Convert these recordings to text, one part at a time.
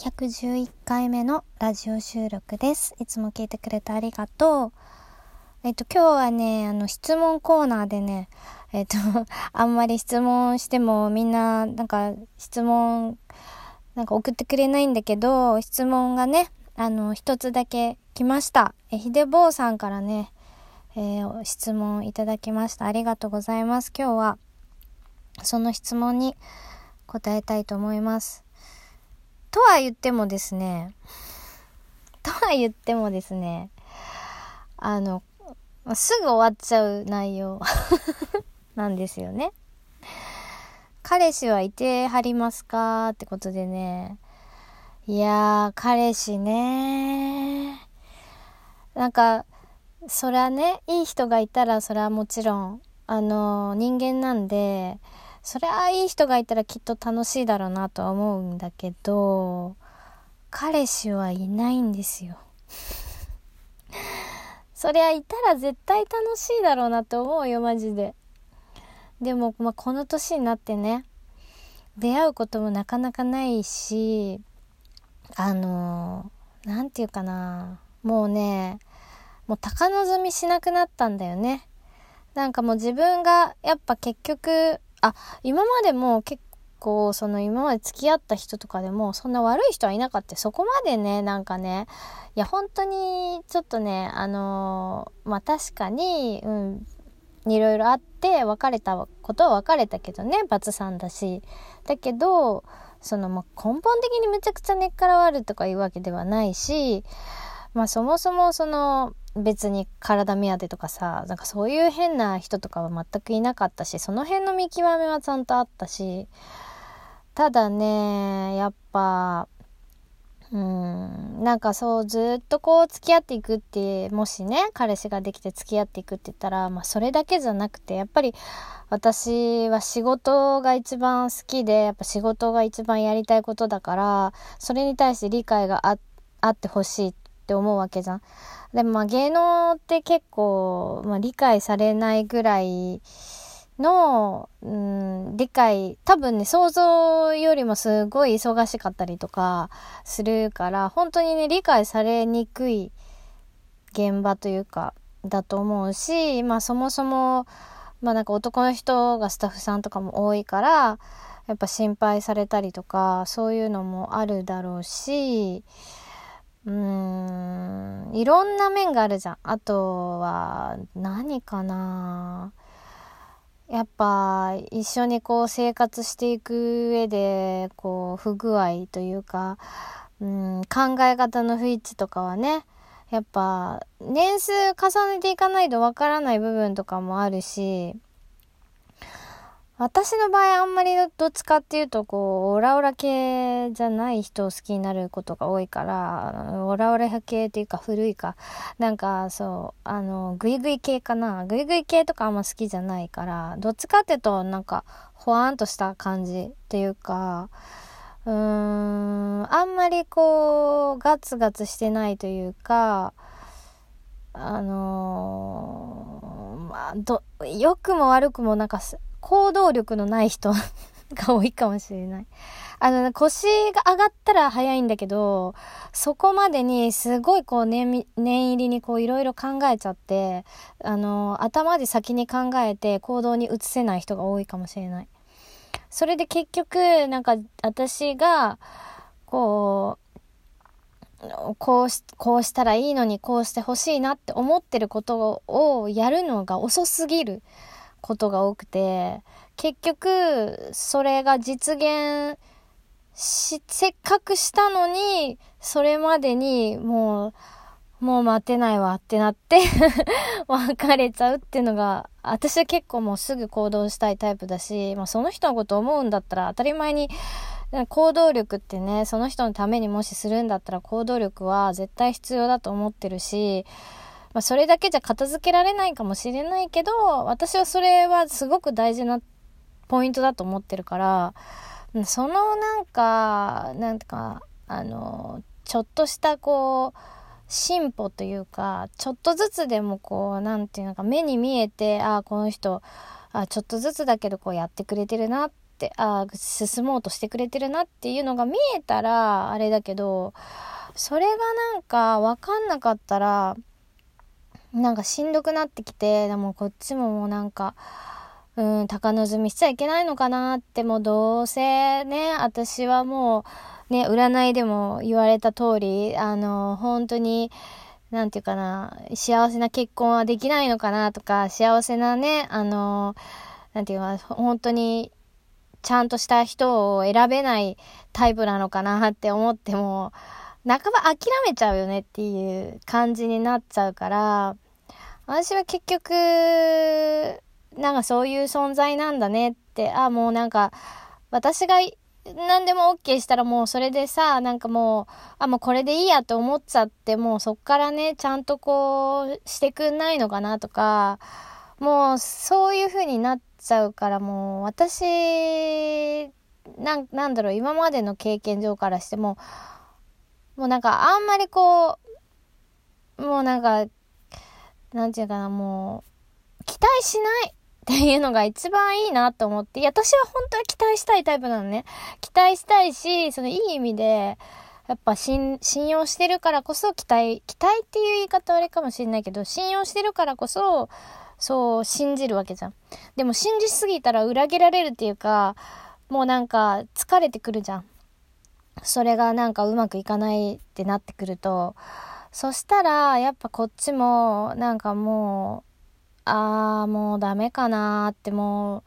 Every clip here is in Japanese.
111回目のラジオ収録です。いつも聞いてくれてありがとう。えっと、今日はね、あの、質問コーナーでね、えっと、あんまり質問してもみんな、なんか、質問、なんか送ってくれないんだけど、質問がね、あの、一つだけ来ました。え、ひでぼうさんからね、えー質問いただきました。ありがとうございます。今日は、その質問に答えたいと思います。とは言ってもですね、とは言ってもですね、あの、すぐ終わっちゃう内容 なんですよね。彼氏はいてはりますかってことでね。いやー、彼氏ねなんか、そりゃね、いい人がいたら、それはもちろん、あの、人間なんで、そりゃいい人がいたらきっと楽しいだろうなとは思うんだけど、彼氏はいないんですよ。そりゃいたら絶対楽しいだろうなって思うよ、マジで。でも、まあ、この年になってね、出会うこともなかなかないし、あのなんていうかな、もうね、もう高望みしなくなったんだよね。なんかもう自分がやっぱ結局、あ、今までも結構その今まで付き合った人とかでもそんな悪い人はいなかった。そこまでね、なんかね、いや本当にちょっとね、あのまあ確かに、うん、いろいろあって別れたことは別れたけどね、バツさんだし。だけど、そのまあ根本的にめちゃくちゃ根っから悪いとかいうわけではないし、まあそもそもその別に体目当てとかさ、なんかそういう変な人とかは全くいなかったし、その辺の見極めはちゃんとあったし、ただね、やっぱ、うん、なんかそうずっとこう付き合っていくって、もしね、彼氏ができて付き合っていくって言ったら、まあそれだけじゃなくて、やっぱり私は仕事が一番好きで、やっぱ仕事が一番やりたいことだから、それに対して理解がああってほしいっって思うわけじゃん。でもまあ芸能って結構、まあ、理解されないぐらいの、うん、理解、多分ね、想像よりもすごい忙しかったりとかするから、本当にね、理解されにくい現場というか、だと思うし、まあそもそも、まあなんか男の人がスタッフさんとかも多いから、やっぱ心配されたりとか、そういうのもあるだろうし、うーん、いろんな面があるじゃん。あとは、何かなやっぱ、一緒にこう生活していく上で、こう、不具合というか、うん、考え方の不一致とかはね、やっぱ、年数重ねていかないとわからない部分とかもあるし、私の場合あんまりどっちかっていうとこうオラオラ系じゃない人を好きになることが多いからオラオラ系っていうか古いか。なんかそうあのグイグイ系かな。グイグイ系とかあんま好きじゃないからどっちかっていうとなんかほわんとした感じっていうかうーんあんまりこうガツガツしてないというかあのーまあど良くも悪くもなんかす行動力のない人 が多いかもしれない。あの、腰が上がったら早いんだけど、そこまでにすごいこう念念入りにこういろいろ考えちゃって、あの、頭で先に考えて行動に移せない人が多いかもしれない。それで結局、なんか私が、こう、こうし、こうしたらいいのにこうしてほしいなって思ってることをやるのが遅すぎることが多くて、結局、それが実現し、せっかくしたのに、それまでにもう、もう待てないわってなって 別れちゃうっていうのが、私は結構もうすぐ行動したいタイプだし、まあその人のこと思うんだったら当たり前に行動力ってね、その人のためにもしするんだったら行動力は絶対必要だと思ってるし、まあそれだけじゃ片付けられないかもしれないけど、私はそれはすごく大事なポイントだと思ってるから、そのなんか、なんてか、あの、ちょっとしたこう、進歩というか、ちょっとずつでもこう、なんていうのか、目に見えて、ああ、この人、あちょっとずつだけどこうやってくれてるなって、ああ、進もうとしてくれてるなっていうのが見えたら、あれだけど、それがなんかわかんなかったら、なんかしんどくなってきて、でもこっちももうなんか、うん、高望みしちゃいけないのかなって、もうどうせね、私はもう、ね、占いでも言われた通り、あの、本当に、なんていうかな、幸せな結婚はできないのかなとか、幸せなね、あの、なんていうか、本当に、ちゃんとした人を選べないタイプなのかなって思っても、半ば諦めちゃうよねっていう感じになっちゃうから、私は結局、なんかそういう存在なんだねって、あ、もうなんか、私が何でも OK したらもうそれでさ、なんかもう、あ、もうこれでいいやと思っちゃって、もうそっからね、ちゃんとこう、してくんないのかなとか、もうそういう風になっちゃうからもう、私、な、なんだろう、今までの経験上からしても、もうなんかあんまりこう、もうなんか、なんていうかな、もう、期待しないっていうのが一番いいなと思って、いや、私は本当は期待したいタイプなのね。期待したいし、そのいい意味で、やっぱ信用してるからこそ期待、期待っていう言い方はあれかもしれないけど、信用してるからこそ、そう信じるわけじゃん。でも信じすぎたら裏切られるっていうか、もうなんか疲れてくるじゃん。それがなんかうまくいかないってなってくると、そしたら、やっぱこっちも、なんかもう、ああ、もうダメかなってもう、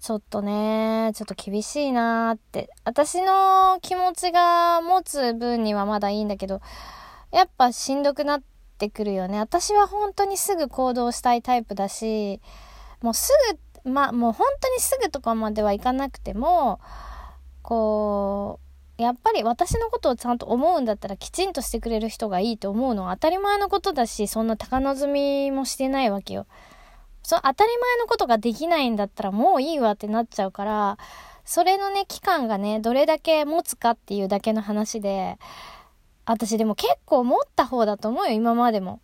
ちょっとね、ちょっと厳しいなーって。私の気持ちが持つ分にはまだいいんだけど、やっぱしんどくなってくるよね。私は本当にすぐ行動したいタイプだし、もうすぐ、ま、もう本当にすぐとかまではいかなくても、こう、やっぱり私のことをちゃんと思うんだったらきちんとしてくれる人がいいと思うのは当たり前のことだし、そんな高望みもしてないわけよ。そ当たり前のことができないんだったらもういいわってなっちゃうから、それのね、期間がね、どれだけ持つかっていうだけの話で、私でも結構持った方だと思うよ、今までも。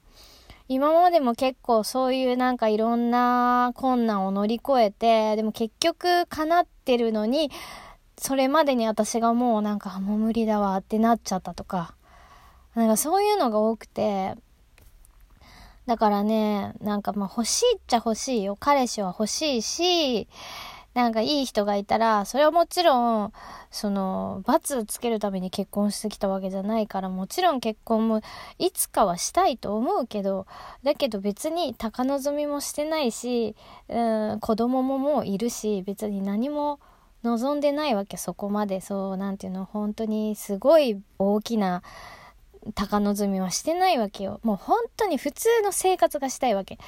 今までも結構そういうなんかいろんな困難を乗り越えて、でも結局叶ってるのに、それまでに私がもうなんかもう無理だわってなっちゃったとか、なんかそういうのが多くて、だからね、なんかまあ欲しいっちゃ欲しいよ。彼氏は欲しいし、なんかいい人がいたら、それはもちろん、その、罰つけるために結婚してきたわけじゃないから、もちろん結婚もいつかはしたいと思うけど、だけど別に高望みもしてないし、うん、子供ももういるし、別に何も、望んでないわけそこまで。そうなんていうの本当にすごい大きな高望みはしてないわけよ。もう本当に普通の生活がしたいわけ。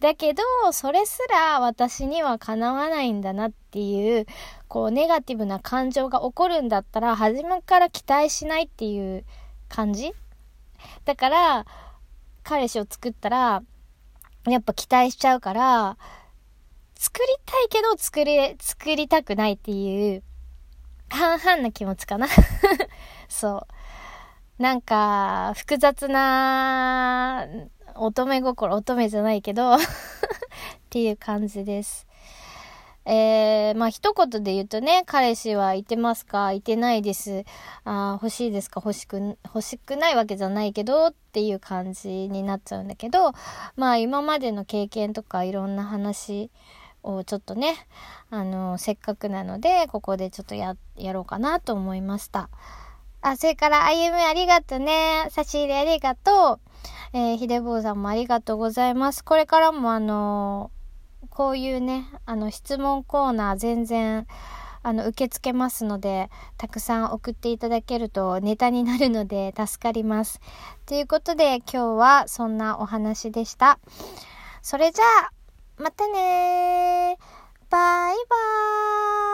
だけどそれすら私にはかなわないんだなっていうこうネガティブな感情が起こるんだったら初めから期待しないっていう感じ？だから彼氏を作ったらやっぱ期待しちゃうから作りたいけど作り、作りたくないっていう、半々な気持ちかな そう。なんか、複雑な、乙女心、乙女じゃないけど っていう感じです。えー、まあ一言で言うとね、彼氏はいてますか？いてないです。あ欲しいですか？欲しく、欲しくないわけじゃないけどっていう感じになっちゃうんだけど、まあ今までの経験とかいろんな話、をちょっとね、あの、せっかくなので、ここでちょっとや、やろうかなと思いました。あ、それから、あゆむありがとね。差し入れありがとう。えー、ひでぼうさんもありがとうございます。これからもあのこういうね、あの、質問コーナー全然、あの、受け付けますので、たくさん送っていただけるとネタになるので助かります。ということで、今日はそんなお話でした。それじゃあ、またねバイバーイ。